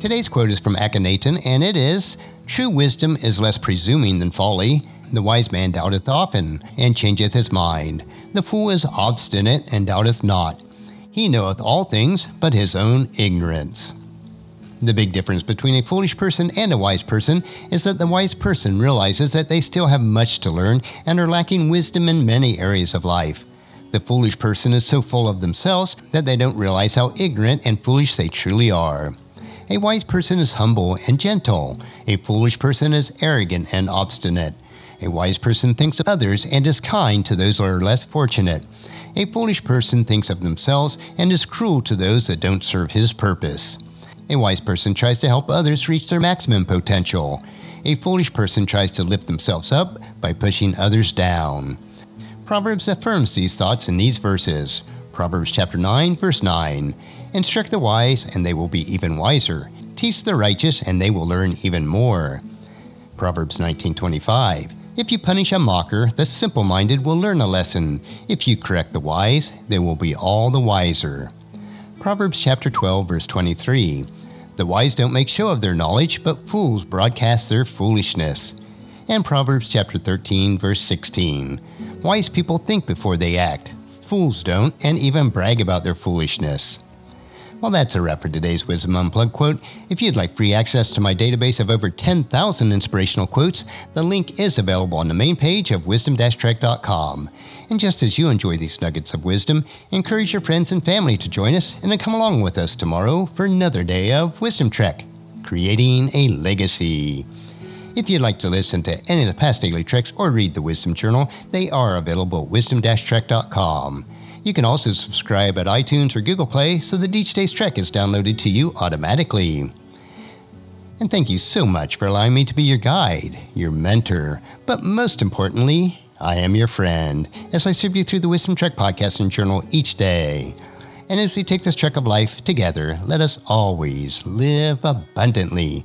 Today's quote is from Akhenaten, and it is True wisdom is less presuming than folly. The wise man doubteth often, and changeth his mind. The fool is obstinate, and doubteth not. He knoweth all things, but his own ignorance. The big difference between a foolish person and a wise person is that the wise person realizes that they still have much to learn and are lacking wisdom in many areas of life. The foolish person is so full of themselves that they don't realize how ignorant and foolish they truly are. A wise person is humble and gentle. A foolish person is arrogant and obstinate. A wise person thinks of others and is kind to those who are less fortunate. A foolish person thinks of themselves and is cruel to those that don't serve his purpose. A wise person tries to help others reach their maximum potential. A foolish person tries to lift themselves up by pushing others down. Proverbs affirms these thoughts in these verses. Proverbs chapter 9, verse 9. Instruct the wise, and they will be even wiser. Teach the righteous, and they will learn even more. Proverbs 19:25. If you punish a mocker, the simple-minded will learn a lesson. If you correct the wise, they will be all the wiser. Proverbs chapter 12 verse 23. The wise don't make show of their knowledge, but fools broadcast their foolishness. And Proverbs chapter 13 verse 16. Wise people think before they act. Fools don't and even brag about their foolishness. Well, that's a wrap for today's Wisdom Unplugged quote. If you'd like free access to my database of over 10,000 inspirational quotes, the link is available on the main page of wisdom-trek.com. And just as you enjoy these nuggets of wisdom, encourage your friends and family to join us and to come along with us tomorrow for another day of Wisdom Trek, creating a legacy. If you'd like to listen to any of the past daily treks or read the Wisdom Journal, they are available at wisdom-trek.com. You can also subscribe at iTunes or Google Play so that each day's trek is downloaded to you automatically. And thank you so much for allowing me to be your guide, your mentor, but most importantly, I am your friend as I serve you through the Wisdom Trek podcast and journal each day. And as we take this trek of life together, let us always live abundantly,